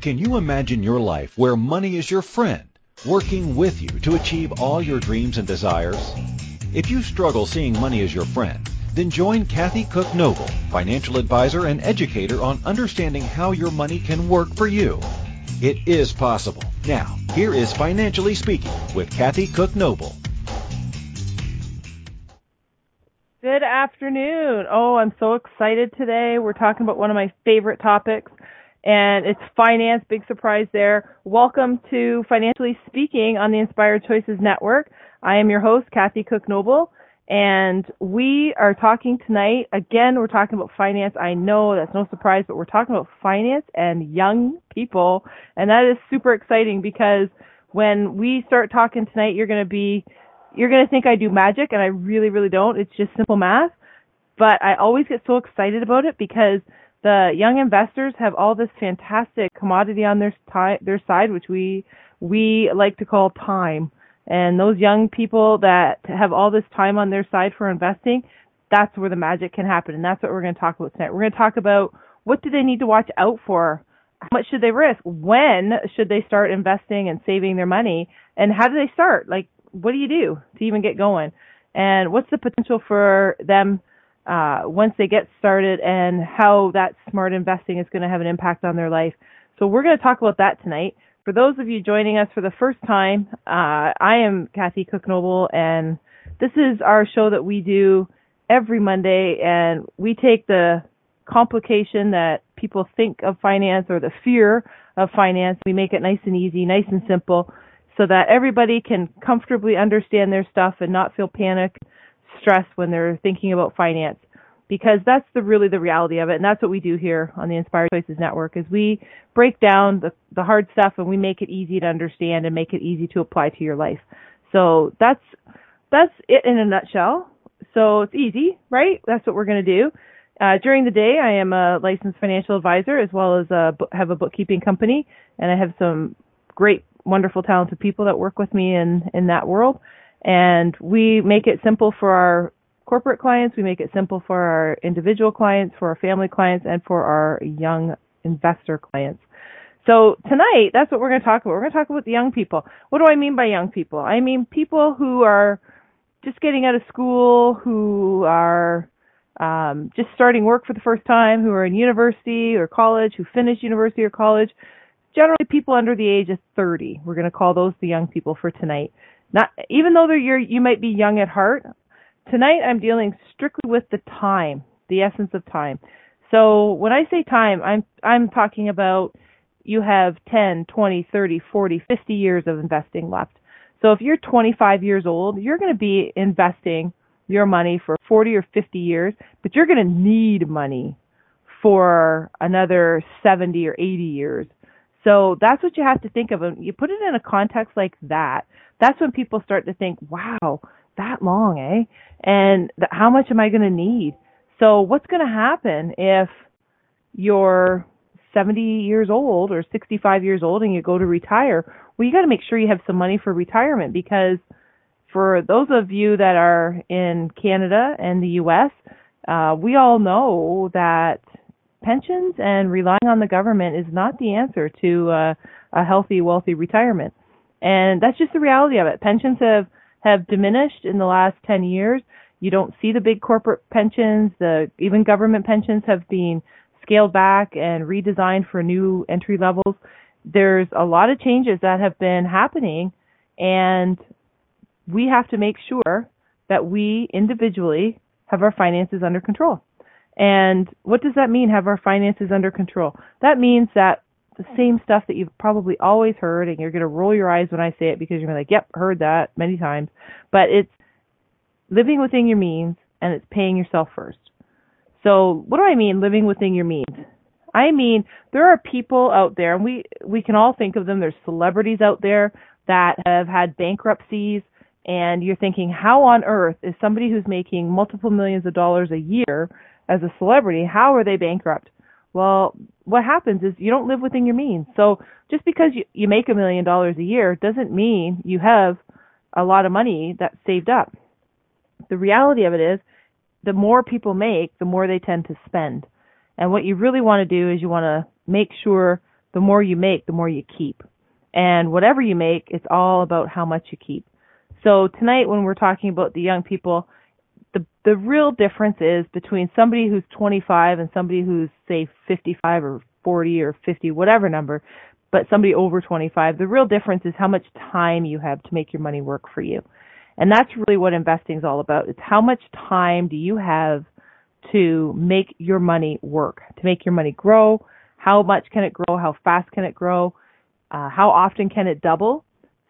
Can you imagine your life where money is your friend, working with you to achieve all your dreams and desires? If you struggle seeing money as your friend, then join Kathy Cook Noble, financial advisor and educator on understanding how your money can work for you. It is possible. Now, here is Financially Speaking with Kathy Cook Noble. Good afternoon. Oh, I'm so excited today. We're talking about one of my favorite topics, and it's finance. Big surprise there. Welcome to Financially Speaking on the Inspired Choices Network. I am your host, Kathy Cook Noble, and we are talking tonight. Again, we're talking about finance. I know that's no surprise, but we're talking about finance and young people, and that is super exciting because when we start talking tonight, you're going to be you're going to think I do magic, and I really, really don't. It's just simple math. But I always get so excited about it because the young investors have all this fantastic commodity on their their side, which we we like to call time. And those young people that have all this time on their side for investing, that's where the magic can happen. And that's what we're going to talk about tonight. We're going to talk about what do they need to watch out for? How much should they risk? When should they start investing and saving their money? And how do they start? Like, what do you do to even get going? And what's the potential for them uh, once they get started and how that smart investing is going to have an impact on their life? So we're going to talk about that tonight. For those of you joining us for the first time, uh, I am Kathy Cook Noble, and this is our show that we do every Monday, and we take the complication that people think of finance or the fear of finance, we make it nice and easy, nice and simple, so that everybody can comfortably understand their stuff and not feel panic, stress when they're thinking about finance. Because that's the really the reality of it, and that's what we do here on the Inspired Choices Network. Is we break down the the hard stuff and we make it easy to understand and make it easy to apply to your life. So that's that's it in a nutshell. So it's easy, right? That's what we're going to do. Uh, during the day, I am a licensed financial advisor as well as a, have a bookkeeping company, and I have some great wonderful, talented people that work with me in in that world. And we make it simple for our corporate clients. We make it simple for our individual clients, for our family clients, and for our young investor clients. So tonight, that's what we're going to talk about. We're going to talk about the young people. What do I mean by young people? I mean people who are just getting out of school, who are um, just starting work for the first time, who are in university or college, who finished university or college, generally people under the age of 30. We're going to call those the young people for tonight. Not even though they're you you might be young at heart. Tonight I'm dealing strictly with the time, the essence of time. So when I say time, I'm I'm talking about you have 10, 20, 30, 40, 50 years of investing left. So if you're 25 years old, you're going to be investing your money for 40 or 50 years, but you're going to need money for another 70 or 80 years. So that's what you have to think of. And you put it in a context like that, that's when people start to think, wow, that long, eh? And th- how much am I going to need? So what's going to happen if you're 70 years old or 65 years old and you go to retire? Well, you got to make sure you have some money for retirement because for those of you that are in Canada and the US, uh, we all know that pensions and relying on the government is not the answer to uh, a healthy, wealthy retirement. And that's just the reality of it. Pensions have have diminished in the last 10 years. You don't see the big corporate pensions. The even government pensions have been scaled back and redesigned for new entry levels. There's a lot of changes that have been happening and we have to make sure that we individually have our finances under control. And what does that mean, have our finances under control? That means that the same stuff that you've probably always heard, and you're going to roll your eyes when I say it because you're like, yep, heard that many times. But it's living within your means and it's paying yourself first. So what do I mean living within your means? I mean there are people out there, and we we can all think of them. There's celebrities out there that have had bankruptcies, and you're thinking, how on earth is somebody who's making multiple millions of dollars a year as a celebrity, how are they bankrupt? Well, what happens is you don't live within your means. So just because you, you make a million dollars a year doesn't mean you have a lot of money that's saved up. The reality of it is the more people make, the more they tend to spend. And what you really want to do is you want to make sure the more you make, the more you keep. And whatever you make, it's all about how much you keep. So tonight when we're talking about the young people, the real difference is between somebody who's 25 and somebody who's say 55 or 40 or 50, whatever number, but somebody over 25. The real difference is how much time you have to make your money work for you. And that's really what investing is all about. It's how much time do you have to make your money work, to make your money grow? How much can it grow? How fast can it grow? Uh, how often can it double?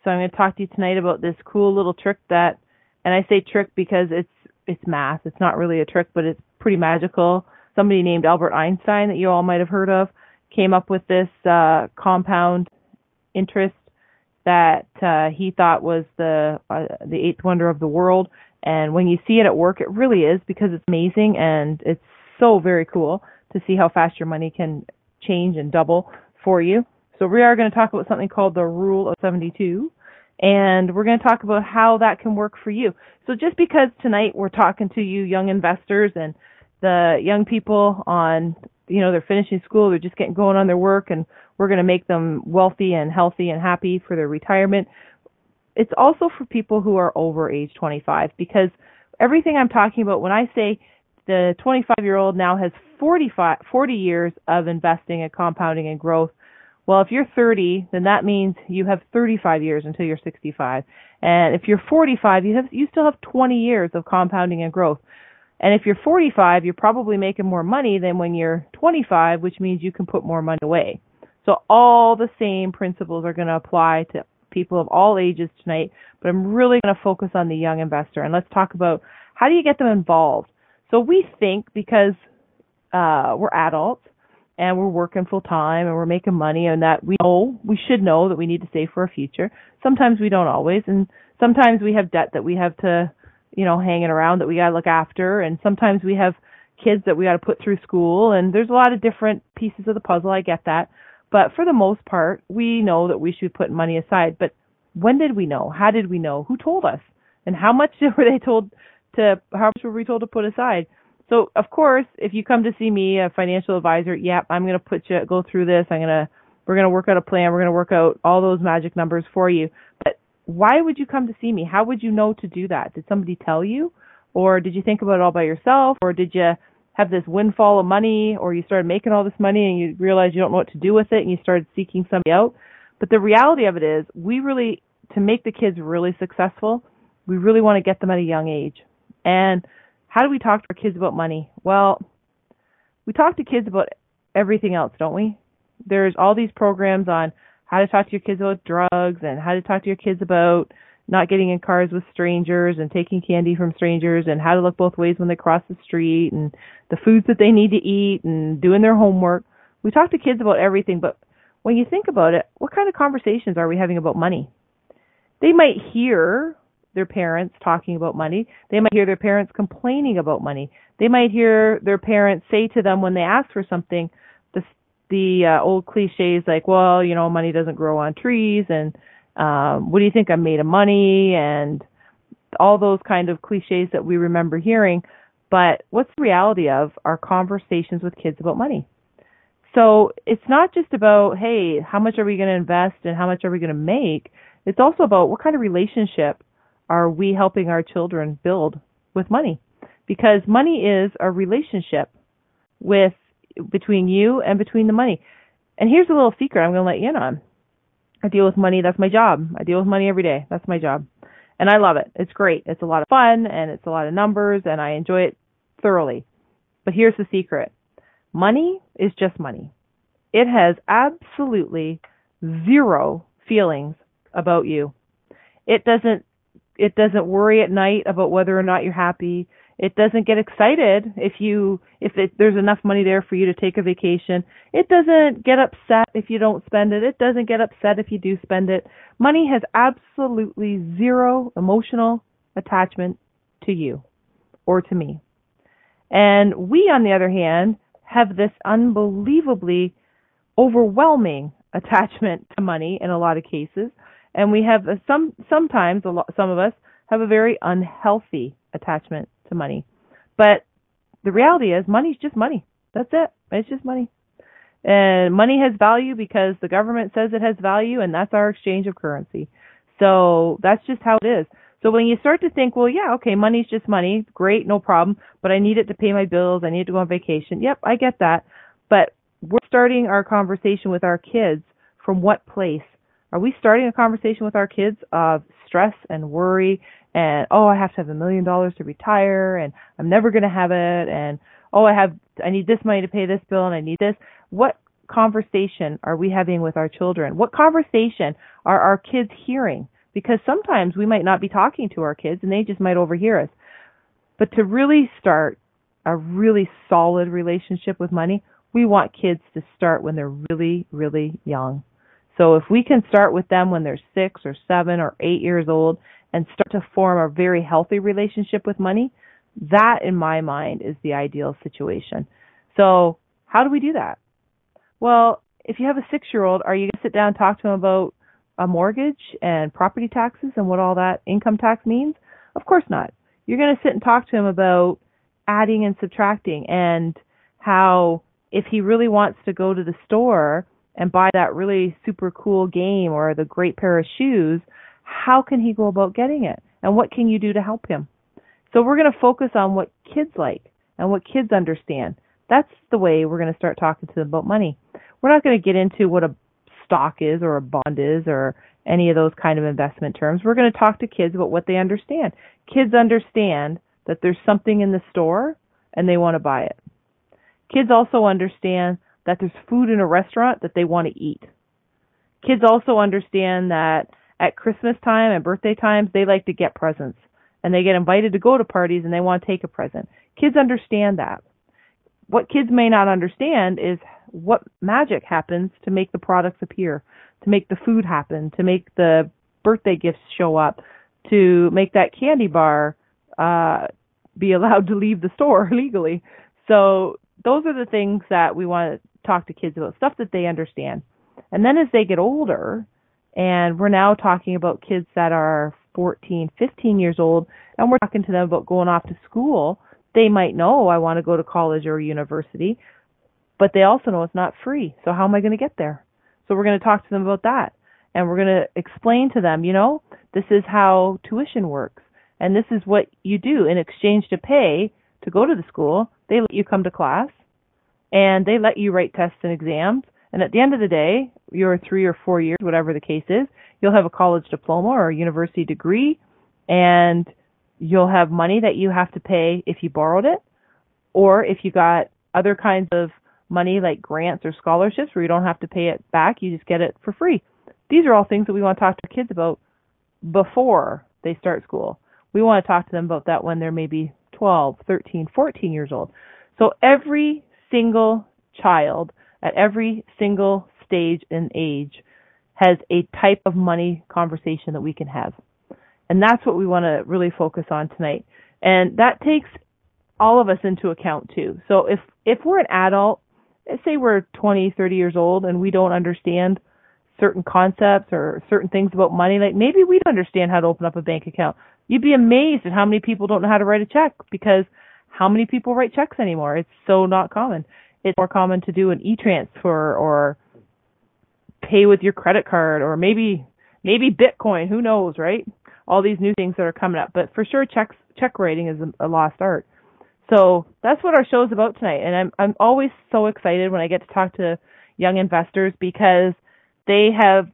So I'm going to talk to you tonight about this cool little trick that, and I say trick because it's it's math. It's not really a trick, but it's pretty magical. Somebody named Albert Einstein that you all might have heard of came up with this uh, compound interest that uh, he thought was the uh, the eighth wonder of the world. And when you see it at work, it really is because it's amazing and it's so very cool to see how fast your money can change and double for you. So we are going to talk about something called the Rule of 72, and we're going to talk about how that can work for you. So just because tonight we're talking to you young investors and the young people on, you know, they're finishing school, they're just getting going on their work, and we're going to make them wealthy and healthy and happy for their retirement. It's also for people who are over age 25 because everything I'm talking about when I say the 25 year old now has 45, 40 years of investing and compounding and growth. Well, if you're 30, then that means you have 35 years until you're 65. And if you're 45, you have you still have 20 years of compounding and growth. And if you're 45, you're probably making more money than when you're 25, which means you can put more money away. So all the same principles are going to apply to people of all ages tonight, but I'm really going to focus on the young investor and let's talk about how do you get them involved. So we think because uh, we're adults and we're working full time and we're making money and that we know we should know that we need to save for a future. Sometimes we don't always and sometimes we have debt that we have to, you know, hanging around that we got to look after and sometimes we have kids that we got to put through school and there's a lot of different pieces of the puzzle. I get that. But for the most part, we know that we should put money aside. But when did we know? How did we know? Who told us? And how much were they told to how much were we told to put aside? So of course, if you come to see me, a financial advisor, yep, I'm going to put you go through this. I'm going to we're going to work out a plan. We're going to work out all those magic numbers for you. But why would you come to see me? How would you know to do that? Did somebody tell you? Or did you think about it all by yourself? Or did you have this windfall of money or you started making all this money and you realized you don't know what to do with it and you started seeking somebody out? But the reality of it is we really, to make the kids really successful, we really want to get them at a young age. And how do we talk to our kids about money? Well, we talk to kids about everything else, don't we? There's all these programs on how to talk to your kids about drugs and how to talk to your kids about not getting in cars with strangers and taking candy from strangers and how to look both ways when they cross the street and the foods that they need to eat and doing their homework. We talk to kids about everything, but when you think about it, what kind of conversations are we having about money? They might hear their parents talking about money. They might hear their parents complaining about money. They might hear their parents say to them when they ask for something, the the uh, old cliches like, "Well, you know, money doesn't grow on trees," and um, "What do you think I'm made of money?" and all those kind of cliches that we remember hearing. But what's the reality of our conversations with kids about money? So it's not just about, hey, how much are we going to invest and how much are we going to make? It's also about what kind of relationship are we helping our children build with money? Because money is a relationship with between you and between the money. And here's a little secret I'm going to let you in on. I deal with money. That's my job. I deal with money every day. That's my job. And I love it. It's great. It's a lot of fun and it's a lot of numbers and I enjoy it thoroughly. But here's the secret. Money is just money. It has absolutely zero feelings about you. It doesn't it doesn't worry at night about whether or not you're happy. It doesn't get excited if you if it, there's enough money there for you to take a vacation. It doesn't get upset if you don't spend it. It doesn't get upset if you do spend it. Money has absolutely zero emotional attachment to you or to me. And we on the other hand have this unbelievably overwhelming attachment to money in a lot of cases and we have a, some sometimes a lot, some of us have a very unhealthy attachment to money. But the reality is money's just money. That's it. It's just money. And money has value because the government says it has value and that's our exchange of currency. So that's just how it is. So when you start to think, well, yeah, okay, money's just money. Great, no problem. But I need it to pay my bills. I need to go on vacation. Yep, I get that. But we're starting our conversation with our kids from what place? Are we starting a conversation with our kids of stress and worry and, oh, I have to have a million dollars to retire and I'm never going to have it and, oh, I have, I need this money to pay this bill and I need this. What conversation are we having with our children? What conversation are our kids hearing? Because sometimes we might not be talking to our kids and they just might overhear us. But to really start a really solid relationship with money, we want kids to start when they're really, really young. So if we can start with them when they're six or seven or eight years old and start to form a very healthy relationship with money, that in my mind is the ideal situation. So how do we do that? Well, if you have a six year old, are you going to sit down and talk to him about a mortgage and property taxes and what all that income tax means? Of course not. You're going to sit and talk to him about adding and subtracting and how if he really wants to go to the store and buy that really super cool game or the great pair of shoes, how can he go about getting it? And what can you do to help him? So we're going to focus on what kids like and what kids understand. That's the way we're going to start talking to them about money. We're not going to get into what a stock is or a bond is or any of those kind of investment terms. We're going to talk to kids about what they understand. Kids understand that there's something in the store and they want to buy it. Kids also understand that there's food in a restaurant that they want to eat. Kids also understand that at Christmas time and birthday times they like to get presents and they get invited to go to parties and they want to take a present. Kids understand that. What kids may not understand is what magic happens to make the products appear, to make the food happen, to make the birthday gifts show up, to make that candy bar uh, be allowed to leave the store legally. So those are the things that we want talk to kids about, stuff that they understand. And then as they get older, and we're now talking about kids that are 14, 15 years old, and we're talking to them about going off to school, they might know oh, I want to go to college or university, but they also know it's not free. So how am I going to get there? So we're going to talk to them about that. And we're going to explain to them, you know, this is how tuition works. And this is what you do in exchange to pay to go to the school. They let you come to class and they let you write tests and exams. And at the end of the day, your three or four years, whatever the case is, you'll have a college diploma or a university degree and you'll have money that you have to pay if you borrowed it or if you got other kinds of money like grants or scholarships where you don't have to pay it back, you just get it for free. These are all things that we want to talk to kids about before they start school. We want to talk to them about that when they're maybe 12, 13, 14 years old. So every single child at every single stage and age has a type of money conversation that we can have. And that's what we want to really focus on tonight. And that takes all of us into account too. So if if we're an adult say we're 20, 30 years old and we don't understand certain concepts or certain things about money, like maybe we don't understand how to open up a bank account. You'd be amazed at how many people don't know how to write a check because how many people write checks anymore? It's so not common. It's more common to do an e-transfer or pay with your credit card or maybe maybe Bitcoin, who knows, right? All these new things that are coming up, but for sure checks check writing is a, a lost art. So that's what our show is about tonight. And I'm, I'm always so excited when I get to talk to young investors because they have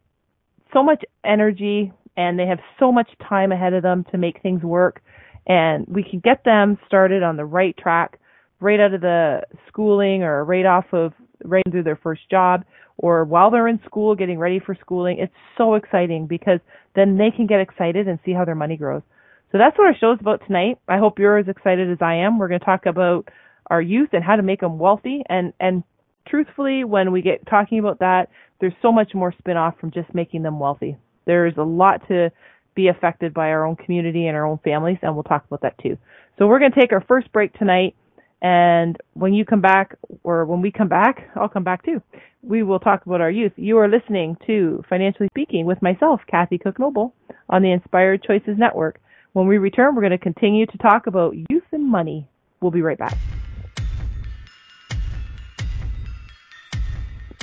so much energy and they have so much time ahead of them to make things work. And we can get them started on the right track right out of the schooling or right off of right through their first job or while they're in school getting ready for schooling. It's so exciting because then they can get excited and see how their money grows. So that's what our show is about tonight. I hope you're as excited as I am. We're going to talk about our youth and how to make them wealthy. And and truthfully, when we get talking about that, there's so much more spin off from just making them wealthy. There's a lot to be affected by our own community and our own families, and we'll talk about that too. So we're going to take our first break tonight. And when you come back, or when we come back, I'll come back too. We will talk about our youth. You are listening to Financially Speaking with myself, Kathy Cook Noble, on the Inspired Choices Network. When we return, we're going to continue to talk about youth and money. We'll be right back.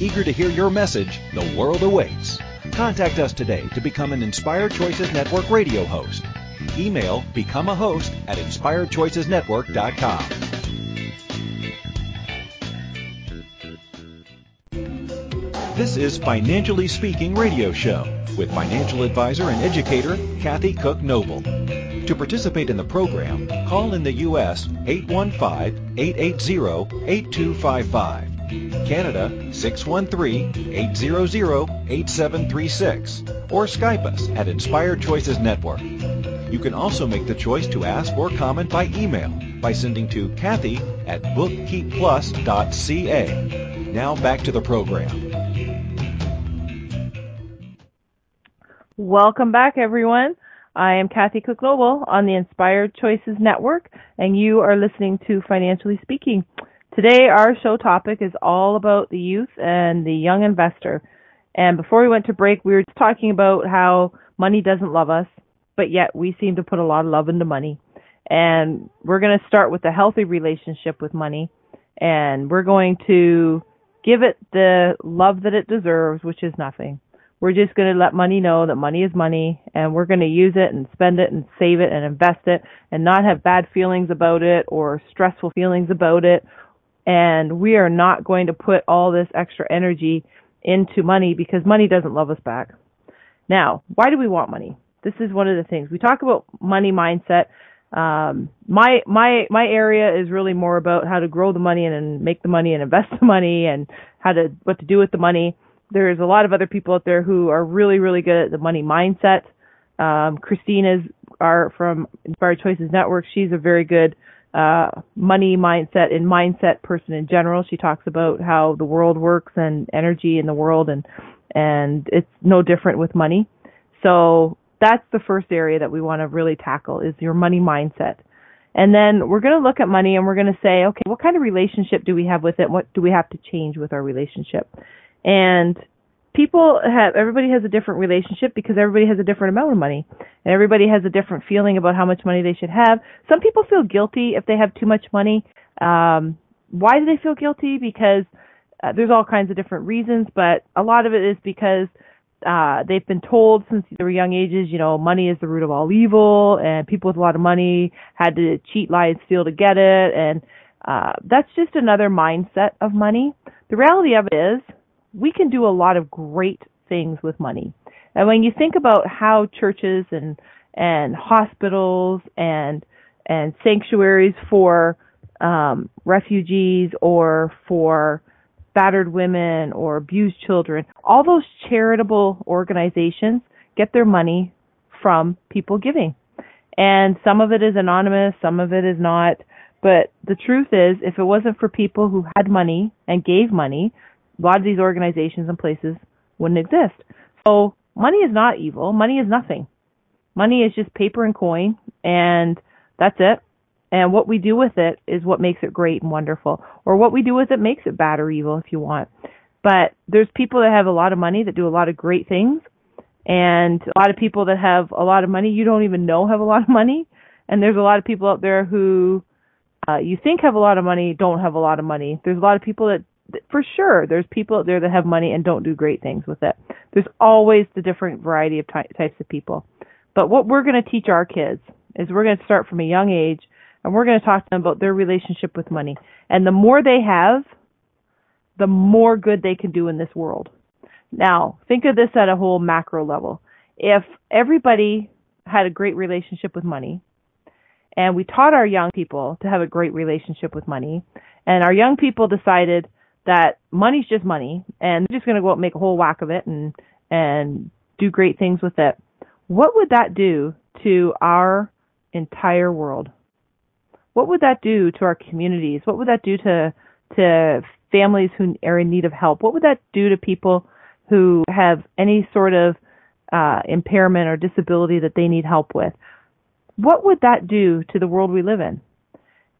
Eager to hear your message, the world awaits. Contact us today to become an Inspired Choices Network radio host. Email become a host at inspiredchoicesnetwork.com. This is Financially Speaking Radio Show with financial advisor and educator Kathy Cook Noble. To participate in the program, call in the U.S. 815-880-8255, Canada 613-800-8736, or Skype us at Inspired Choices Network. You can also make the choice to ask or comment by email by sending to Kathy at bookkeepplus.ca. Now back to the program. Welcome back, everyone. I am Kathy Cook Noble on the Inspired Choices Network, and you are listening to Financially Speaking. Today, our show topic is all about the youth and the young investor. And before we went to break, we were talking about how money doesn't love us, but yet we seem to put a lot of love into money. And we're going to start with a healthy relationship with money, and we're going to give it the love that it deserves, which is nothing. We're just going to let money know that money is money and we're going to use it and spend it and save it and invest it and not have bad feelings about it or stressful feelings about it. And we are not going to put all this extra energy into money because money doesn't love us back. Now, why do we want money? This is one of the things we talk about money mindset. Um, my my my area is really more about how to grow the money and, and make the money and invest the money and how to what to do with the money there's a lot of other people out there who are really, really good at the money mindset. Um, Christine is our from Inspired Choices Network. She's a very good uh, money mindset and mindset person in general. She talks about how the world works and energy in the world, and and it's no different with money. So that's the first area that we want to really tackle is your money mindset. And then we're going to look at money and we're going to say, okay, what kind of relationship do we have with it? What do we have to change with our relationship? And people have everybody has a different relationship because everybody has a different amount of money. And everybody has a different feeling about how much money they should have. Some people feel guilty if they have too much money. Um why do they feel guilty? Because uh, there's all kinds of different reasons but a lot of it is because uh they've been told since they were young ages you know money is the root of all evil and people with a lot of money had to cheat lie and steal to get it. And uh that's just another mindset of money. The reality of it is we can do a lot of great things with money. And when you think about how churches and and hospitals and and sanctuaries for um, refugees or for battered women or abused children, all those charitable organizations get their money from people giving. And some of it is anonymous, some of it is not. But the truth is, if it wasn't for people who had money and gave money, a lot of these organizations and places wouldn't exist. So money is not evil. Money is nothing. Money is just paper and coin, and that's it. And what we do with it is what makes it great and wonderful. Or what we do with it makes it bad or evil if you want. But there's people that have a lot of money that do a lot of great things. And a lot of people that have a lot of money you don't even know have a lot of money. And there's a lot of people out there who uh, you think have a lot of money don't have a lot of money. There's a lot of people that for sure there's people out there that have money and don't do great things with it. There's always the different variety of ty- types of people. But what we're going to teach our kids is we're going to start from a young age and we're going to talk to them about their relationship with money. And the more they have, the more good they can do in this world. Now, think of this at a whole macro level. If everybody had a great relationship with money, and we taught our young people to have a great relationship with money, and our young people decided that money's just money, and they're just going to go out and make a whole whack of it and and do great things with it. What would that do to our entire world? What would that do to our communities? What would that do to to families who are in need of help? What would that do to people who have any sort of uh, impairment or disability that they need help with? What would that do to the world we live in?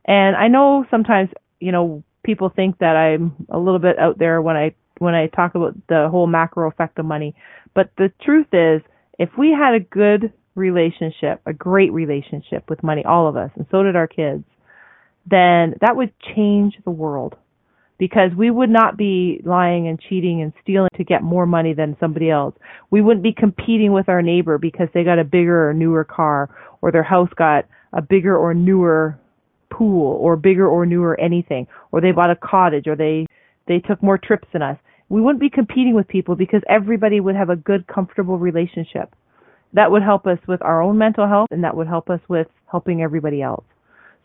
And I know sometimes, you know, people think that I'm a little bit out there when I when I talk about the whole macro effect of money. But the truth is, if we had a good relationship, a great relationship with money, all of us, and so did our kids, then that would change the world because we would not be lying and cheating and stealing to get more money than somebody else. We wouldn't be competing with our neighbor because they got a bigger or newer car or their house got a bigger or newer pool or bigger or newer anything or they bought a cottage or they they took more trips than us. We wouldn't be competing with people because everybody would have a good comfortable relationship. That would help us with our own mental health and that would help us with helping everybody else.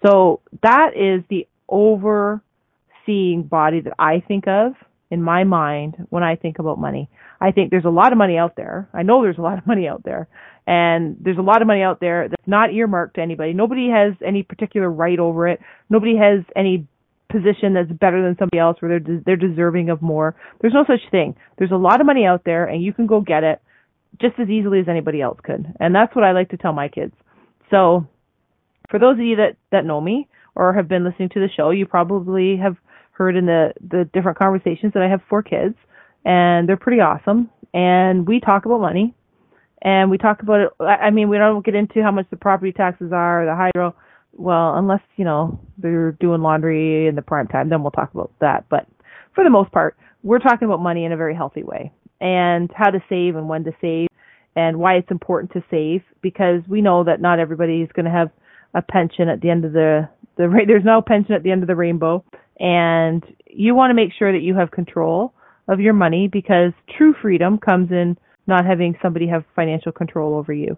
So that is the overseeing body that I think of in my mind when I think about money. I think there's a lot of money out there. I know there's a lot of money out there. And there's a lot of money out there that's not earmarked to anybody. Nobody has any particular right over it. Nobody has any position that's better than somebody else where they're they're deserving of more. There's no such thing. There's a lot of money out there and you can go get it just as easily as anybody else could. And that's what I like to tell my kids. So for those of you that that know me or have been listening to the show, you probably have heard in the the different conversations that I have four kids, and they're pretty awesome. And we talk about money, and we talk about it. I mean, we don't get into how much the property taxes are, the hydro. Well, unless you know they're doing laundry in the prime time, then we'll talk about that. But for the most part, we're talking about money in a very healthy way, and how to save and when to save, and why it's important to save because we know that not everybody is going to have a pension at the end of the the there's no pension at the end of the rainbow and you want to make sure that you have control of your money because true freedom comes in not having somebody have financial control over you.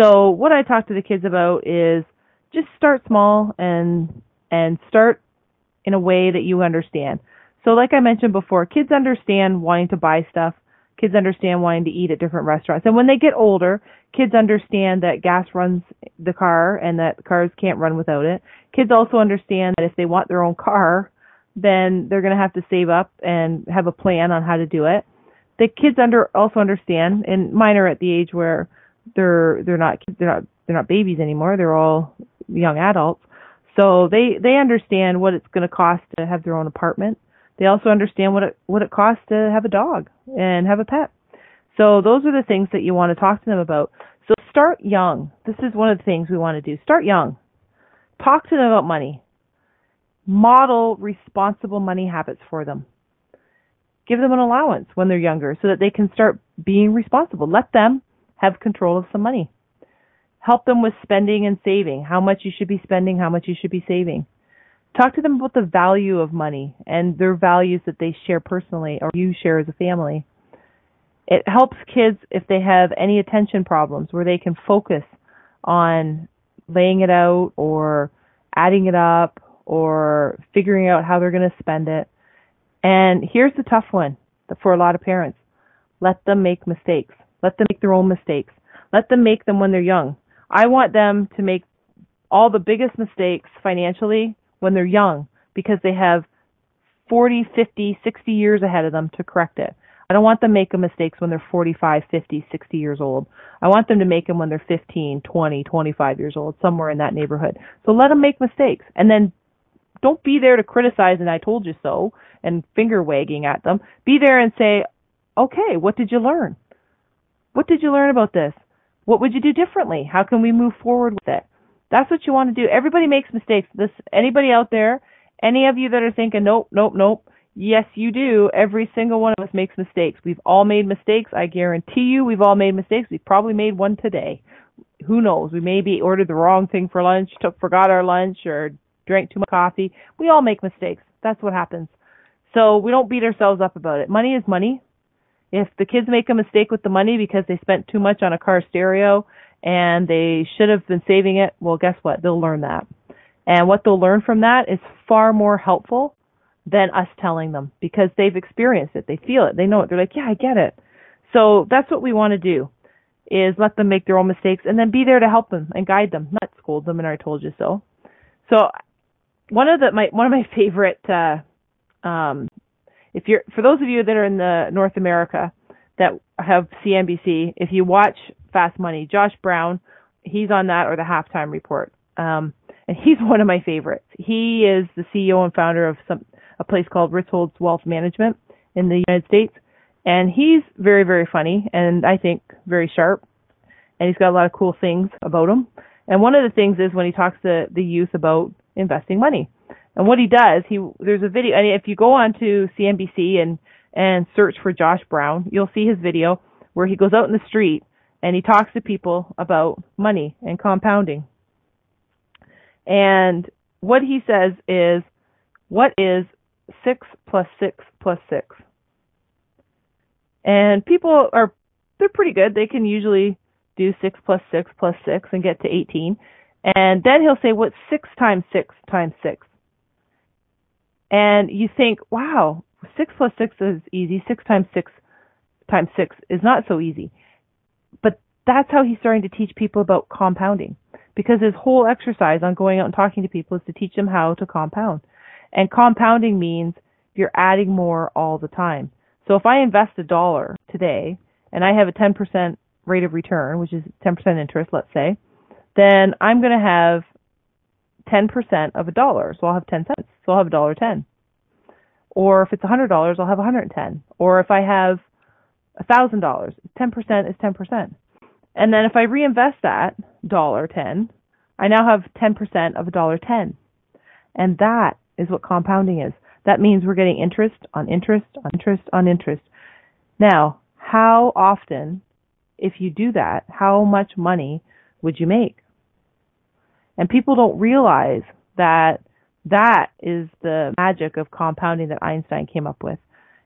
So what I talk to the kids about is just start small and and start in a way that you understand. So like I mentioned before, kids understand wanting to buy stuff. Kids understand wanting to eat at different restaurants. And when they get older, kids understand that gas runs the car and that cars can't run without it. Kids also understand that if they want their own car, then they're going to have to save up and have a plan on how to do it. The kids under also understand, and mine are at the age where they're they're not they're not they're not babies anymore. They're all young adults. So they they understand what it's going to cost to have their own apartment. They also understand what it what it costs to have a dog and have a pet. So those are the things that you want to talk to them about. So start young. This is one of the things we want to do. Start young. Talk to them about money. Model responsible money habits for them. Give them an allowance when they're younger so that they can start being responsible. Let them have control of some money. Help them with spending and saving, how much you should be spending, how much you should be saving. Talk to them about the value of money and their values that they share personally or you share as a family. It helps kids if they have any attention problems where they can focus on laying it out or adding it up or figuring out how they're going to spend it. And here's the tough one for a lot of parents. Let them make mistakes. Let them make their own mistakes. Let them make them when they're young. I want them to make all the biggest mistakes financially when they're young because they have 40, 50, 60 years ahead of them to correct it. I don't want them making mistakes when they're 45, 50, 60 years old. I want them to make them when they're 15, 20, 25 years old, somewhere in that neighborhood. So let them make mistakes and then don't be there to criticize and I told you so and finger wagging at them. Be there and say, okay, what did you learn? What did you learn about this? What would you do differently? How can we move forward with it? That's what you want to do. Everybody makes mistakes. This anybody out there, any of you that are thinking, nope, nope, nope. Yes, you do. Every single one of us makes mistakes. We've all made mistakes. I guarantee you we've all made mistakes. We've probably made one today. Who knows? We maybe ordered the wrong thing for lunch, took forgot our lunch or drank too much coffee. We all make mistakes. That's what happens. So we don't beat ourselves up about it. Money is money. If the kids make a mistake with the money because they spent too much on a car stereo and they should have been saving it, well, guess what? They'll learn that. And what they'll learn from that is far more helpful than us telling them because they've experienced it. They feel it. They know it. They're like, yeah, I get it. So that's what we want to do is let them make their own mistakes and then be there to help them and guide them, not scold them and I told you so. So one of the my one of my favorite uh um if you're for those of you that are in the North America that have CNBC, if you watch Fast Money, Josh Brown, he's on that or the halftime report. Um and he's one of my favorites. He is the CEO and founder of some a place called Ritholtz Wealth Management in the United States. And he's very, very funny and I think very sharp. And he's got a lot of cool things about him. And one of the things is when he talks to the youth about investing money. And what he does, he there's a video. And if you go on to CNBC and and search for Josh Brown, you'll see his video where he goes out in the street and he talks to people about money and compounding. And what he says is, what is six plus six plus six? And people are they're pretty good. They can usually do six plus six plus six and get to eighteen. And then he'll say, what's six times six times six? And you think, wow, six plus six is easy. Six times six times six is not so easy. But that's how he's starting to teach people about compounding. Because his whole exercise on going out and talking to people is to teach them how to compound. And compounding means you're adding more all the time. So if I invest a dollar today and I have a 10% rate of return, which is 10% interest, let's say, then I'm going to have 10% of a dollar. So I'll have 10 cents. So I'll have a dollar 10. Or if it's $100, I'll have 110. Or if I have $1,000, 10% is 10%. And then if I reinvest that dollar 10, I now have 10% of a dollar 10. And that is what compounding is. That means we're getting interest on interest on interest on interest. Now, how often, if you do that, how much money would you make? And people don't realize that that is the magic of compounding that Einstein came up with.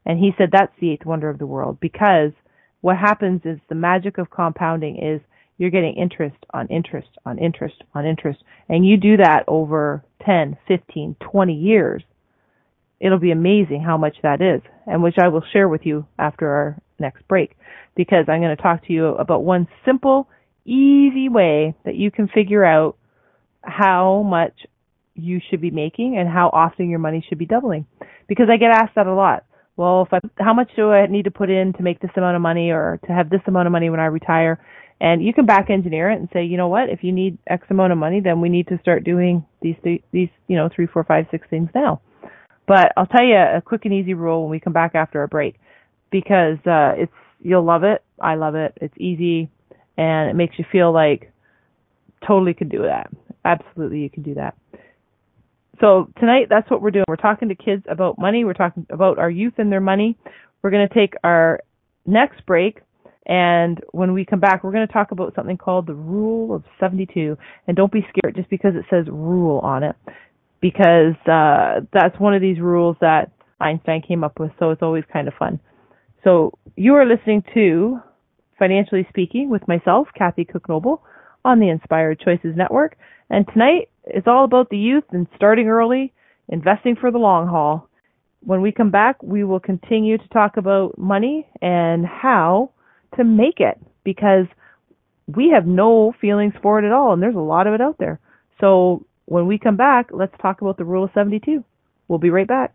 And he said that's the eighth wonder of the world because what happens is the magic of compounding is you're getting interest on interest on interest on interest. And you do that over 10, 15, 20 years. It'll be amazing how much that is and which I will share with you after our next break because I'm going to talk to you about one simple, easy way that you can figure out how much you should be making and how often your money should be doubling. Because I get asked that a lot. Well, if I, how much do I need to put in to make this amount of money or to have this amount of money when I retire? And you can back engineer it and say, you know what, if you need X amount of money, then we need to start doing these, these, you know, three, four, five, six things now. But I'll tell you a quick and easy rule when we come back after a break because, uh, it's, you'll love it. I love it. It's easy and it makes you feel like totally could do that. Absolutely, you can do that. So tonight, that's what we're doing. We're talking to kids about money. We're talking about our youth and their money. We're going to take our next break, and when we come back, we're going to talk about something called the Rule of 72. And don't be scared just because it says rule on it, because uh, that's one of these rules that Einstein came up with. So it's always kind of fun. So you are listening to Financially Speaking with myself, Kathy Cook Noble on the Inspired Choices Network. And tonight is all about the youth and starting early, investing for the long haul. When we come back, we will continue to talk about money and how to make it because we have no feelings for it at all and there's a lot of it out there. So when we come back, let's talk about the rule of 72. We'll be right back.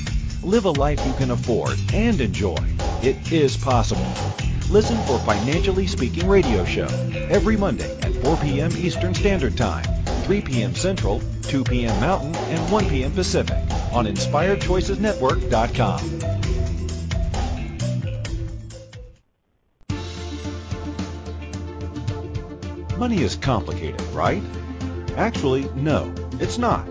Live a life you can afford and enjoy. It is possible. Listen for Financially Speaking Radio Show every Monday at 4 p.m. Eastern Standard Time, 3 p.m. Central, 2 p.m. Mountain, and 1 p.m. Pacific on InspiredChoicesNetwork.com. Money is complicated, right? Actually, no, it's not.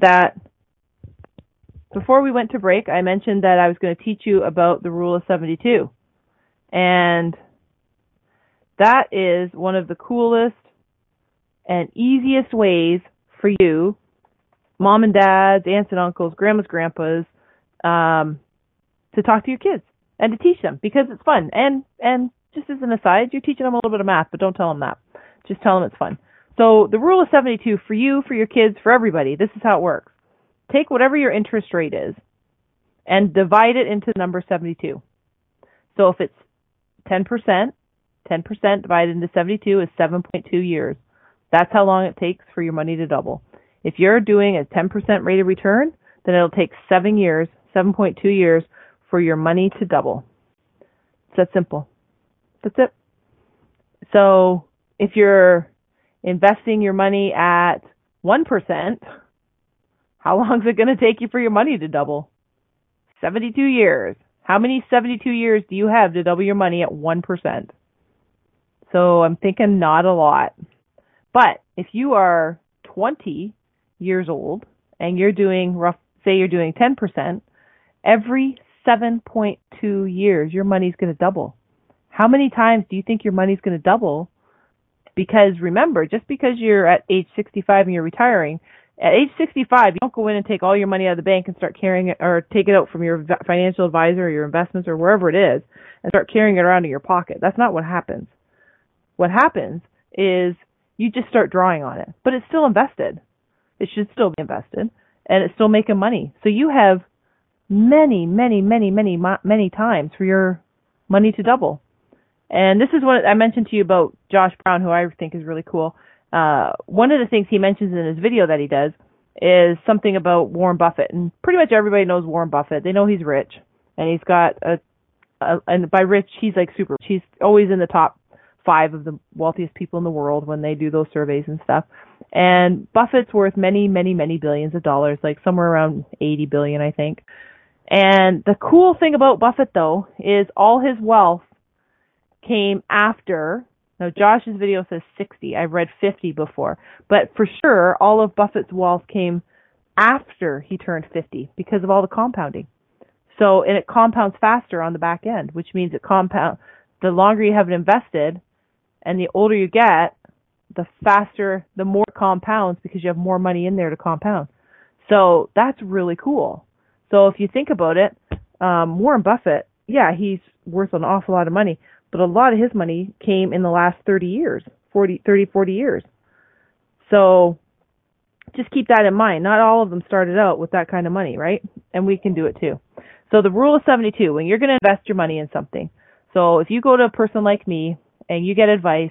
That before we went to break, I mentioned that I was going to teach you about the rule of 72. And that is one of the coolest and easiest ways for you, mom and dads, aunts and uncles, grandmas, grandpas, um, to talk to your kids and to teach them because it's fun. And and just as an aside, you're teaching them a little bit of math, but don't tell them that. Just tell them it's fun. So the rule of 72 for you, for your kids, for everybody, this is how it works. Take whatever your interest rate is and divide it into the number 72. So if it's 10%, 10% divided into 72 is 7.2 years. That's how long it takes for your money to double. If you're doing a 10% rate of return, then it'll take 7 years, 7.2 years for your money to double. It's that simple. That's it. So if you're investing your money at 1%, how long is it going to take you for your money to double? 72 years. How many 72 years do you have to double your money at 1%? So I'm thinking not a lot. But if you are 20 years old and you're doing rough, say you're doing 10%, every 7.2 years your money's going to double. How many times do you think your money's going to double because remember, just because you're at age 65 and you're retiring, at age 65, you don't go in and take all your money out of the bank and start carrying it or take it out from your financial advisor or your investments or wherever it is and start carrying it around in your pocket. That's not what happens. What happens is you just start drawing on it, but it's still invested. It should still be invested and it's still making money. So you have many, many, many, many, many times for your money to double. And this is what I mentioned to you about Josh Brown, who I think is really cool. Uh, one of the things he mentions in his video that he does is something about Warren Buffett, and pretty much everybody knows Warren Buffett. They know he's rich, and he's got a, a and by rich he's like super. He's always in the top five of the wealthiest people in the world when they do those surveys and stuff. And Buffett's worth many, many, many billions of dollars, like somewhere around 80 billion, I think. And the cool thing about Buffett though is all his wealth came after. Now Josh's video says 60. I've read 50 before, but for sure all of Buffett's wealth came after he turned 50 because of all the compounding. So and it compounds faster on the back end, which means it compound the longer you have it invested and the older you get, the faster the more compounds because you have more money in there to compound. So that's really cool. So if you think about it, um, Warren Buffett, yeah, he's worth an awful lot of money, but a lot of his money came in the last 30 years, 40, 30, 40 years. So just keep that in mind. Not all of them started out with that kind of money, right? And we can do it too. So the rule of 72, when you're going to invest your money in something. So if you go to a person like me and you get advice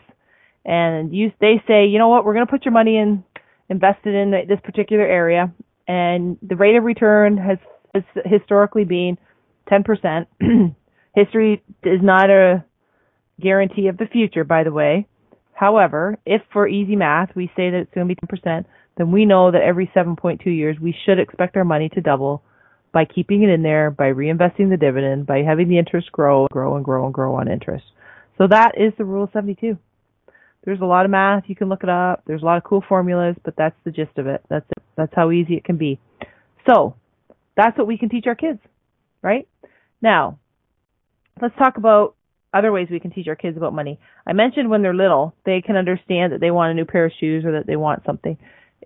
and you, they say, you know what, we're going to put your money in, invested in this particular area and the rate of return has, has historically been 10%. History is not a guarantee of the future, by the way. However, if for easy math we say that it's going to be 10%, then we know that every 7.2 years we should expect our money to double by keeping it in there, by reinvesting the dividend, by having the interest grow, grow and grow and grow on interest. So that is the rule of 72. There's a lot of math. You can look it up. There's a lot of cool formulas, but that's the gist of it. That's it. That's how easy it can be. So that's what we can teach our kids, right? Now, let's talk about other ways we can teach our kids about money. I mentioned when they're little, they can understand that they want a new pair of shoes or that they want something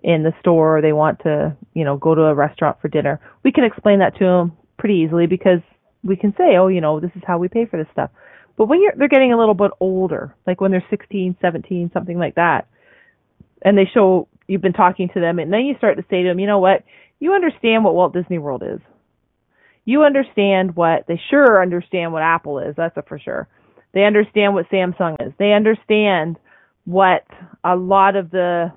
in the store or they want to, you know, go to a restaurant for dinner. We can explain that to them pretty easily because we can say, "Oh, you know, this is how we pay for this stuff." But when you're they're getting a little bit older, like when they're 16, 17, something like that, and they show you've been talking to them and then you start to say to them, "You know what? You understand what Walt Disney World is. You understand what they sure understand what Apple is, that's a for sure. They understand what Samsung is. They understand what a lot of the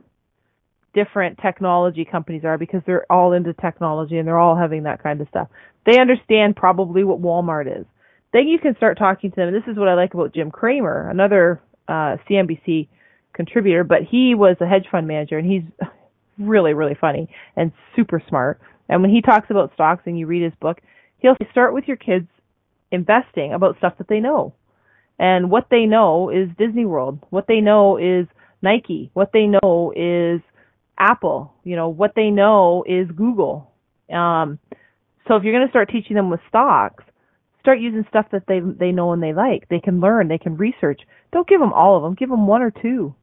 different technology companies are because they're all into technology and they're all having that kind of stuff. They understand probably what Walmart is. Then you can start talking to them. And this is what I like about Jim Cramer, another uh, CNBC contributor, but he was a hedge fund manager and he's really, really funny and super smart. And when he talks about stocks and you read his book, he'll start with your kids investing about stuff that they know. And what they know is Disney World. What they know is Nike. What they know is Apple. You know, what they know is Google. Um, so if you're going to start teaching them with stocks, start using stuff that they they know and they like. They can learn. They can research. Don't give them all of them. Give them one or two,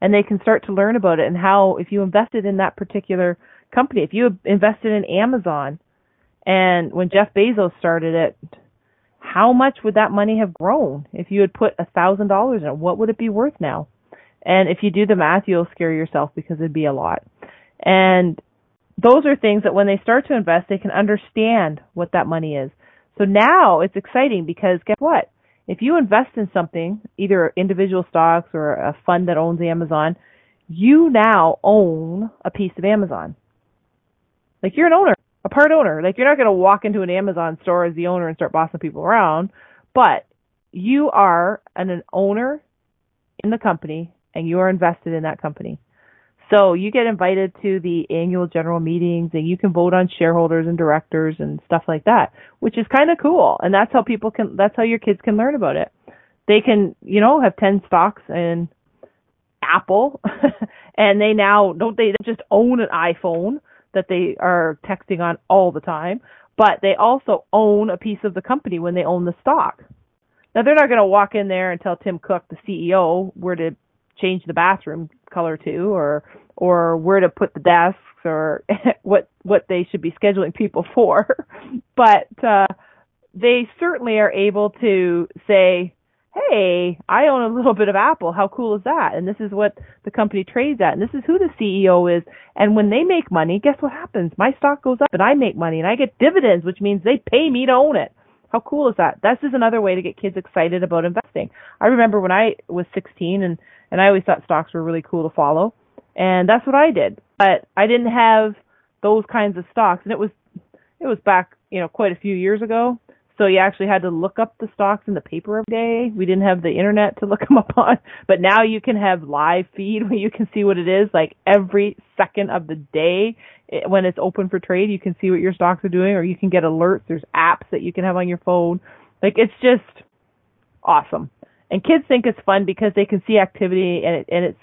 and they can start to learn about it and how. If you invested in that particular company, if you invested in Amazon, and when Jeff Bezos started it, how much would that money have grown if you had put a thousand dollars in it? What would it be worth now? And if you do the math, you'll scare yourself because it'd be a lot. And those are things that when they start to invest, they can understand what that money is. So now it's exciting because guess what? If you invest in something, either individual stocks or a fund that owns Amazon, you now own a piece of Amazon. Like you're an owner, a part owner. Like you're not going to walk into an Amazon store as the owner and start bossing people around, but you are an, an owner in the company and you are invested in that company. So you get invited to the annual general meetings and you can vote on shareholders and directors and stuff like that, which is kind of cool. And that's how people can, that's how your kids can learn about it. They can, you know, have 10 stocks in Apple and they now don't they just own an iPhone that they are texting on all the time, but they also own a piece of the company when they own the stock. Now they're not going to walk in there and tell Tim Cook, the CEO, where to change the bathroom color to or or where to put the desks or what what they should be scheduling people for but uh they certainly are able to say hey i own a little bit of apple how cool is that and this is what the company trades at and this is who the ceo is and when they make money guess what happens my stock goes up and i make money and i get dividends which means they pay me to own it how cool is that? This is another way to get kids excited about investing. I remember when I was 16 and and I always thought stocks were really cool to follow, and that's what I did. But I didn't have those kinds of stocks, and it was it was back you know quite a few years ago. So you actually had to look up the stocks in the paper every day. We didn't have the internet to look them up on, but now you can have live feed where you can see what it is like every second of the day eh, when it's open for trade. You can see what your stocks are doing, or you can get alerts. There's apps that you can have on your phone. Like it's just awesome. And kids think it's fun because they can see activity and it, and it's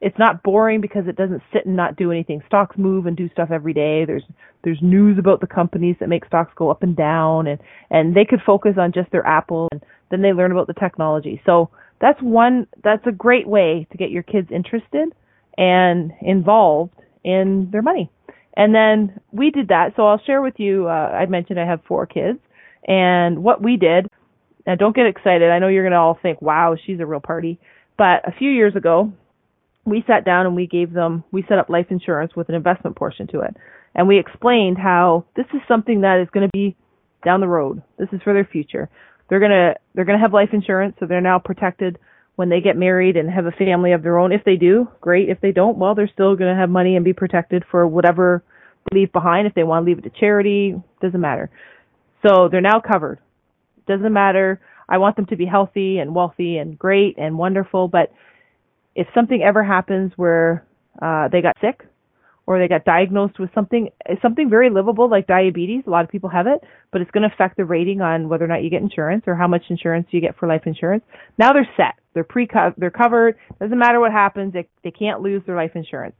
it's not boring because it doesn't sit and not do anything. Stocks move and do stuff every day. There's there's news about the companies that make stocks go up and down and and they could focus on just their Apple and then they learn about the technology. So that's one that's a great way to get your kids interested and involved in their money. And then we did that. So I'll share with you uh I mentioned I have four kids and what we did now don't get excited. I know you're going to all think, wow, she's a real party. But a few years ago, we sat down and we gave them, we set up life insurance with an investment portion to it. And we explained how this is something that is going to be down the road. This is for their future. They're going to, they're going to have life insurance, so they're now protected when they get married and have a family of their own. If they do, great. If they don't, well, they're still going to have money and be protected for whatever they leave behind. If they want to leave it to charity, doesn't matter. So they're now covered. Doesn't matter. I want them to be healthy and wealthy and great and wonderful, but if something ever happens where uh, they got sick or they got diagnosed with something something very livable like diabetes, a lot of people have it, but it's going to affect the rating on whether or not you get insurance or how much insurance you get for life insurance. Now they're set. They're pre they're covered. Doesn't matter what happens, they they can't lose their life insurance.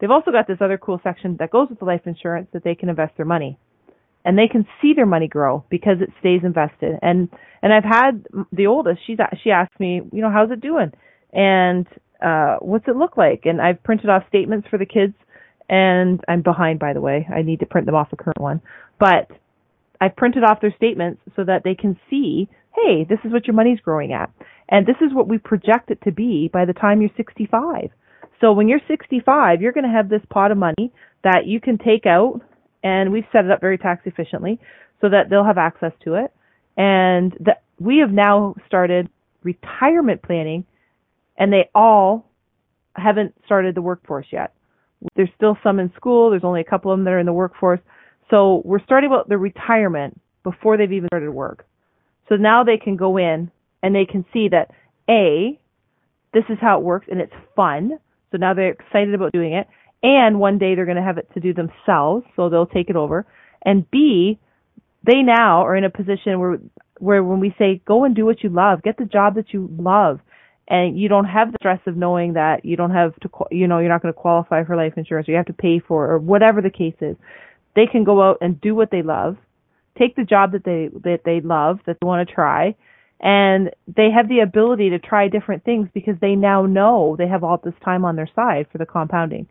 They've also got this other cool section that goes with the life insurance that they can invest their money. And they can see their money grow because it stays invested. And and I've had the oldest, she's she asked me, you know, how's it doing? And uh what's it look like? And I've printed off statements for the kids and I'm behind by the way. I need to print them off the current one. But I've printed off their statements so that they can see, hey, this is what your money's growing at. And this is what we project it to be by the time you're 65. So when you're 65, you're going to have this pot of money that you can take out and we've set it up very tax efficiently so that they'll have access to it. And that we have now started retirement planning and they all haven't started the workforce yet. There's still some in school. There's only a couple of them that are in the workforce. So we're starting about the retirement before they've even started work. So now they can go in and they can see that A, this is how it works and it's fun. So now they're excited about doing it. And one day they're going to have it to do themselves, so they'll take it over. And B, they now are in a position where, where when we say go and do what you love, get the job that you love, and you don't have the stress of knowing that you don't have to, you know, you're not going to qualify for life insurance or you have to pay for it or whatever the case is. They can go out and do what they love, take the job that they, that they love, that they want to try, and they have the ability to try different things because they now know they have all this time on their side for the compounding.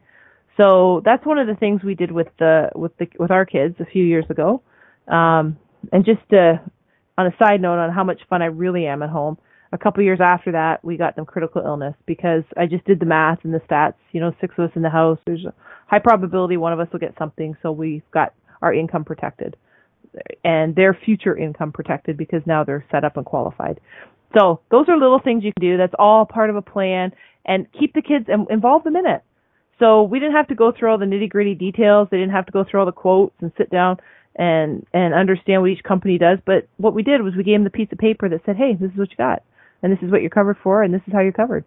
So that's one of the things we did with the with the with our kids a few years ago. Um, and just to, on a side note on how much fun I really am at home, a couple years after that, we got them critical illness because I just did the math and the stats. You know, six of us in the house. There's a high probability one of us will get something, so we've got our income protected and their future income protected because now they're set up and qualified. So those are little things you can do. That's all part of a plan and keep the kids and involve them in it. So we didn't have to go through all the nitty gritty details. They didn't have to go through all the quotes and sit down and and understand what each company does. But what we did was we gave them the piece of paper that said, "Hey, this is what you got, and this is what you're covered for, and this is how you're covered."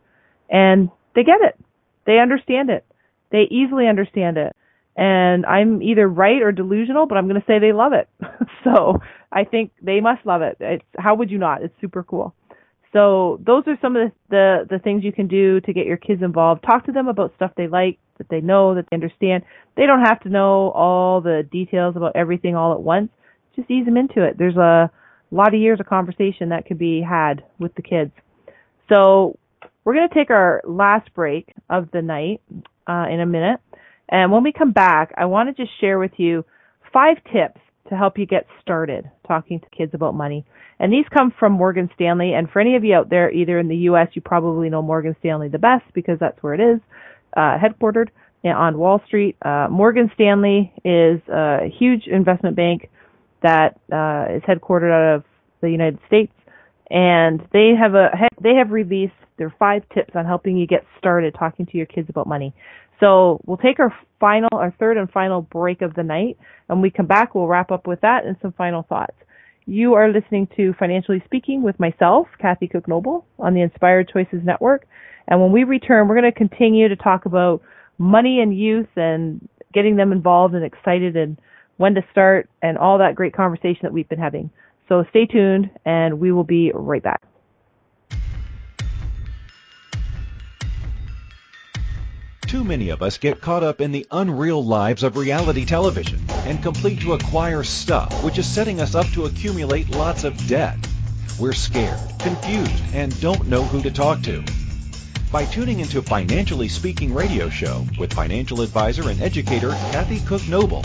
And they get it. They understand it. They easily understand it and I'm either right or delusional, but I'm going to say they love it. so I think they must love it. It's how would you not? It's super cool. So those are some of the, the the things you can do to get your kids involved. Talk to them about stuff they like, that they know, that they understand. They don't have to know all the details about everything all at once. Just ease them into it. There's a lot of years of conversation that could be had with the kids. So we're going to take our last break of the night uh, in a minute. And when we come back, I want to just share with you five tips to help you get started talking to kids about money. And these come from Morgan Stanley. And for any of you out there, either in the U.S., you probably know Morgan Stanley the best because that's where it is, uh, headquartered on Wall Street. Uh, Morgan Stanley is a huge investment bank that uh, is headquartered out of the United States, and they have a they have released their five tips on helping you get started talking to your kids about money. So we'll take our final, our third and final break of the night, and we come back, we'll wrap up with that and some final thoughts. You are listening to Financially Speaking with myself, Kathy Cook Noble, on the Inspired Choices Network. And when we return, we're going to continue to talk about money and youth and getting them involved and excited and when to start and all that great conversation that we've been having. So stay tuned and we will be right back. Too many of us get caught up in the unreal lives of reality television and complete to acquire stuff, which is setting us up to accumulate lots of debt. We're scared, confused, and don't know who to talk to. By tuning into Financially Speaking radio show with financial advisor and educator Kathy Cook Noble,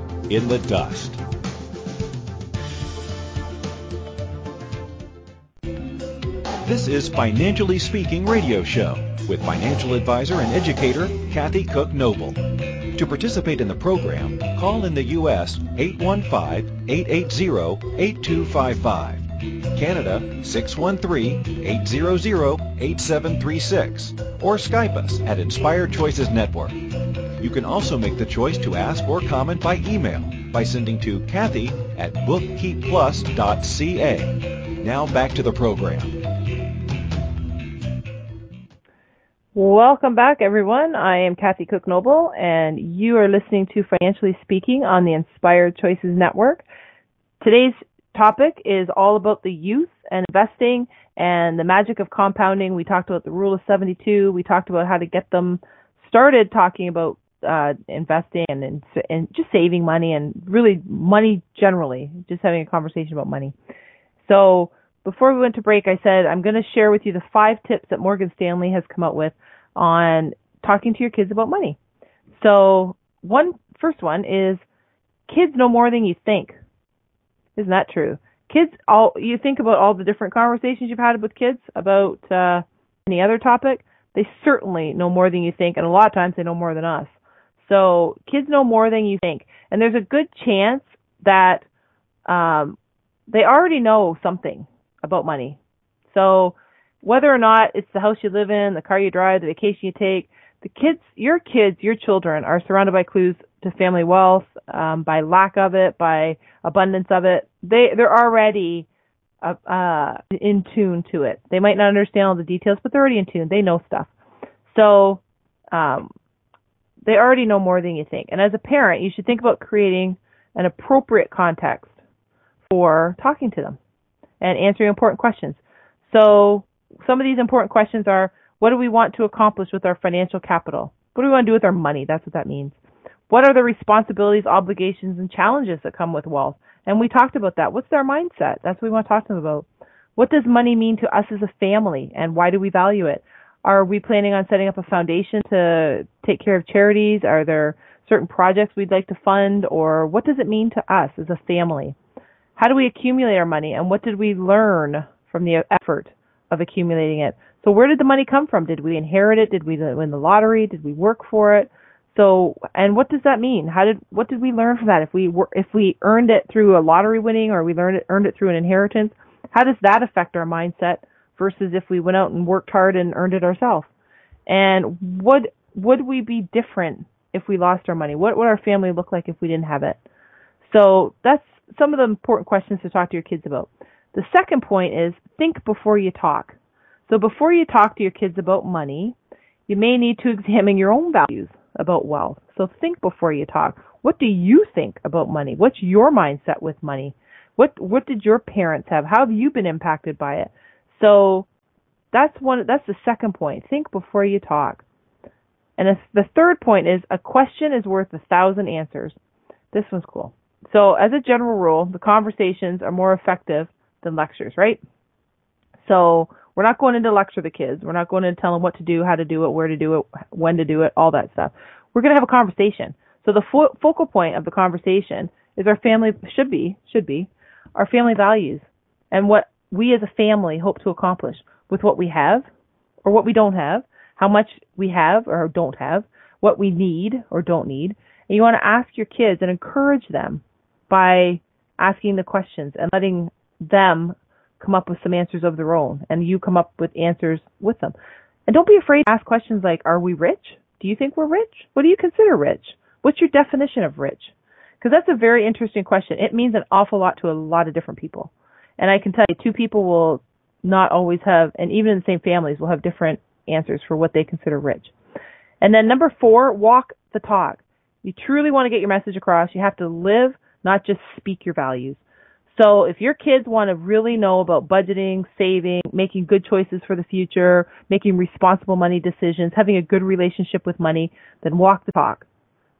in the dust. This is Financially Speaking Radio Show with financial advisor and educator Kathy Cook Noble. To participate in the program, call in the U.S. 815-880-8255. Canada 613-800-8736 or Skype us at Inspired Choices Network. You can also make the choice to ask or comment by email by sending to Kathy at bookkeepplus.ca. Now back to the program. Welcome back, everyone. I am Kathy Cook Noble, and you are listening to Financially Speaking on the Inspired Choices Network. Today's topic is all about the youth and investing and the magic of compounding. We talked about the rule of 72. We talked about how to get them started talking about uh, investing and, and and just saving money and really money generally. Just having a conversation about money. So before we went to break, I said I'm going to share with you the five tips that Morgan Stanley has come up with on talking to your kids about money. So one first one is kids know more than you think. Isn't that true? Kids all you think about all the different conversations you've had with kids about uh any other topic, they certainly know more than you think and a lot of times they know more than us. So kids know more than you think. And there's a good chance that um they already know something about money. So whether or not it's the house you live in, the car you drive, the vacation you take, the kids, your kids, your children are surrounded by clues to family wealth, um, by lack of it, by abundance of it. They they're already uh, uh, in tune to it. They might not understand all the details, but they're already in tune. They know stuff. So um, they already know more than you think. And as a parent, you should think about creating an appropriate context for talking to them and answering important questions. So some of these important questions are what do we want to accomplish with our financial capital? What do we want to do with our money? That's what that means. What are the responsibilities, obligations, and challenges that come with wealth? And we talked about that. What's their mindset? That's what we want to talk to them about. What does money mean to us as a family and why do we value it? Are we planning on setting up a foundation to take care of charities? Are there certain projects we'd like to fund or what does it mean to us as a family? How do we accumulate our money and what did we learn from the effort of accumulating it? So where did the money come from? Did we inherit it? Did we win the lottery? Did we work for it? So, and what does that mean? How did what did we learn from that? If we were if we earned it through a lottery winning or we learned it earned it through an inheritance, how does that affect our mindset versus if we went out and worked hard and earned it ourselves? And would would we be different if we lost our money? What would our family look like if we didn't have it? So that's some of the important questions to talk to your kids about. The second point is think before you talk. So before you talk to your kids about money, you may need to examine your own values about wealth. So think before you talk. What do you think about money? What's your mindset with money? What what did your parents have? How have you been impacted by it? So that's one that's the second point. Think before you talk. And the third point is a question is worth a thousand answers. This one's cool. So, as a general rule, the conversations are more effective than lectures, right? So, we're not going in to lecture the kids. We're not going in to tell them what to do, how to do it, where to do it, when to do it, all that stuff. We're going to have a conversation. So, the fo- focal point of the conversation is our family should be should be our family values and what we as a family hope to accomplish with what we have or what we don't have, how much we have or don't have, what we need or don't need, And you want to ask your kids and encourage them by asking the questions and letting them come up with some answers of their own and you come up with answers with them. And don't be afraid to ask questions like, are we rich? Do you think we're rich? What do you consider rich? What's your definition of rich? Because that's a very interesting question. It means an awful lot to a lot of different people. And I can tell you, two people will not always have, and even in the same families, will have different answers for what they consider rich. And then number four, walk the talk. You truly want to get your message across. You have to live, not just speak your values. So if your kids want to really know about budgeting, saving, making good choices for the future, making responsible money decisions, having a good relationship with money, then walk the talk.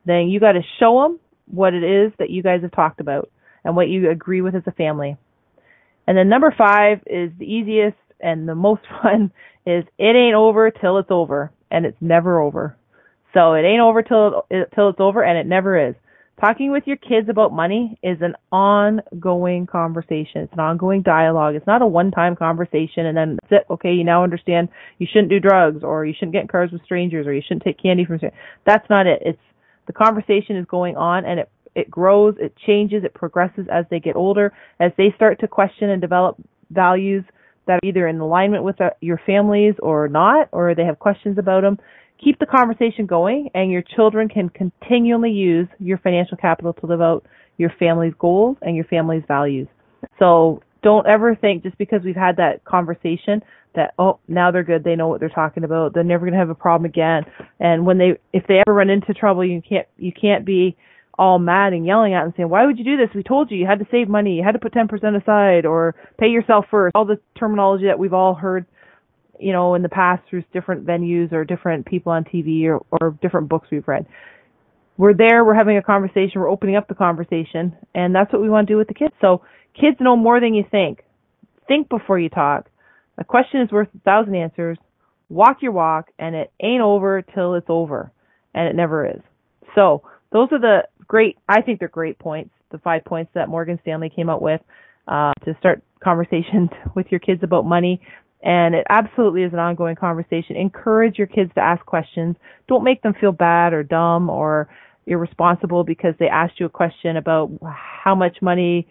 Then you got to show them what it is that you guys have talked about and what you agree with as a family. And then number five is the easiest and the most fun is it ain't over till it's over and it's never over. So it ain't over till it, till it's over and it never is. Talking with your kids about money is an ongoing conversation. It's an ongoing dialogue. It's not a one-time conversation and then that's it. Okay, you now understand you shouldn't do drugs or you shouldn't get in cars with strangers or you shouldn't take candy from strangers. That's not it. It's the conversation is going on and it it grows, it changes, it progresses as they get older, as they start to question and develop values that are either in alignment with uh, your families or not, or they have questions about them. Keep the conversation going, and your children can continually use your financial capital to live out your family's goals and your family's values. So don't ever think just because we've had that conversation that oh now they're good they know what they're talking about they're never going to have a problem again and when they if they ever run into trouble you can't you can't be all mad and yelling at and saying, "Why would you do this? We told you you had to save money, you had to put 10% aside, or pay yourself first. All the terminology that we've all heard, you know, in the past through different venues or different people on TV or, or different books we've read. We're there, we're having a conversation, we're opening up the conversation, and that's what we want to do with the kids. So kids know more than you think. Think before you talk. A question is worth a thousand answers. Walk your walk, and it ain't over till it's over, and it never is. So those are the great, I think they're great points, the five points that Morgan Stanley came out with uh, to start conversations with your kids about money. And it absolutely is an ongoing conversation. Encourage your kids to ask questions. Don't make them feel bad or dumb or irresponsible because they asked you a question about how much money,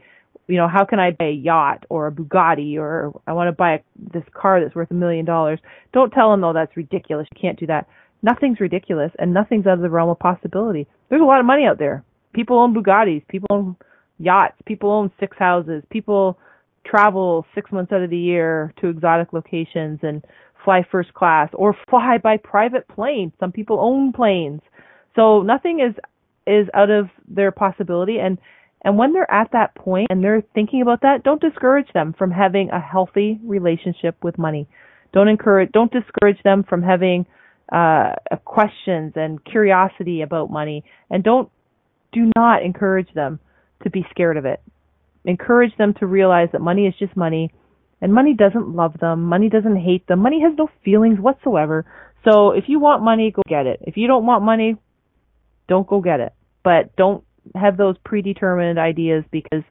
you know, how can I buy a yacht or a Bugatti or I want to buy a, this car that's worth a million dollars. Don't tell them, though, that's ridiculous. You can't do that. Nothing's ridiculous and nothing's out of the realm of possibility. There's a lot of money out there. People own Bugattis. People own yachts. People own six houses. People travel six months out of the year to exotic locations and fly first class or fly by private plane. Some people own planes. So nothing is is out of their possibility and and when they're at that point and they're thinking about that, don't discourage them from having a healthy relationship with money. Don't encourage don't discourage them from having uh questions and curiosity about money and don't do not encourage them to be scared of it. Encourage them to realize that money is just money and money doesn't love them. Money doesn't hate them. Money has no feelings whatsoever. So if you want money, go get it. If you don't want money, don't go get it. But don't have those predetermined ideas because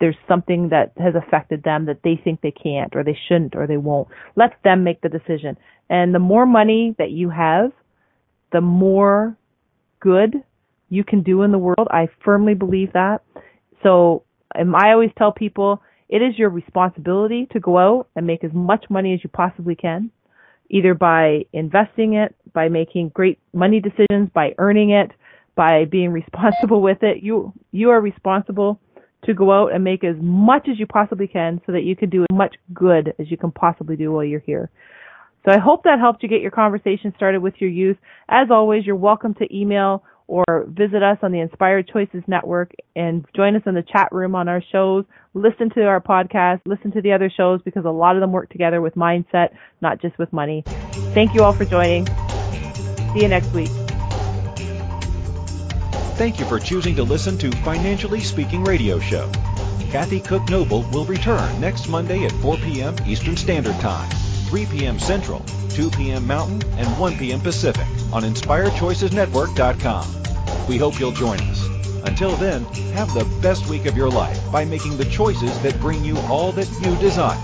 there's something that has affected them that they think they can't or they shouldn't or they won't. Let them make the decision. And the more money that you have, the more good you can do in the world. I firmly believe that. So um, I always tell people it is your responsibility to go out and make as much money as you possibly can, either by investing it, by making great money decisions, by earning it, by being responsible with it. You you are responsible to go out and make as much as you possibly can so that you can do as much good as you can possibly do while you're here. So I hope that helped you get your conversation started with your youth. As always, you're welcome to email or visit us on the Inspired Choices Network and join us in the chat room on our shows. Listen to our podcast, listen to the other shows because a lot of them work together with mindset, not just with money. Thank you all for joining. See you next week. Thank you for choosing to listen to Financially Speaking Radio Show. Kathy Cook Noble will return next Monday at 4 p.m. Eastern Standard Time, 3 p.m. Central, 2 p.m. Mountain, and 1 p.m. Pacific on InspiredChoicesNetwork.com. We hope you'll join us. Until then, have the best week of your life by making the choices that bring you all that you desire.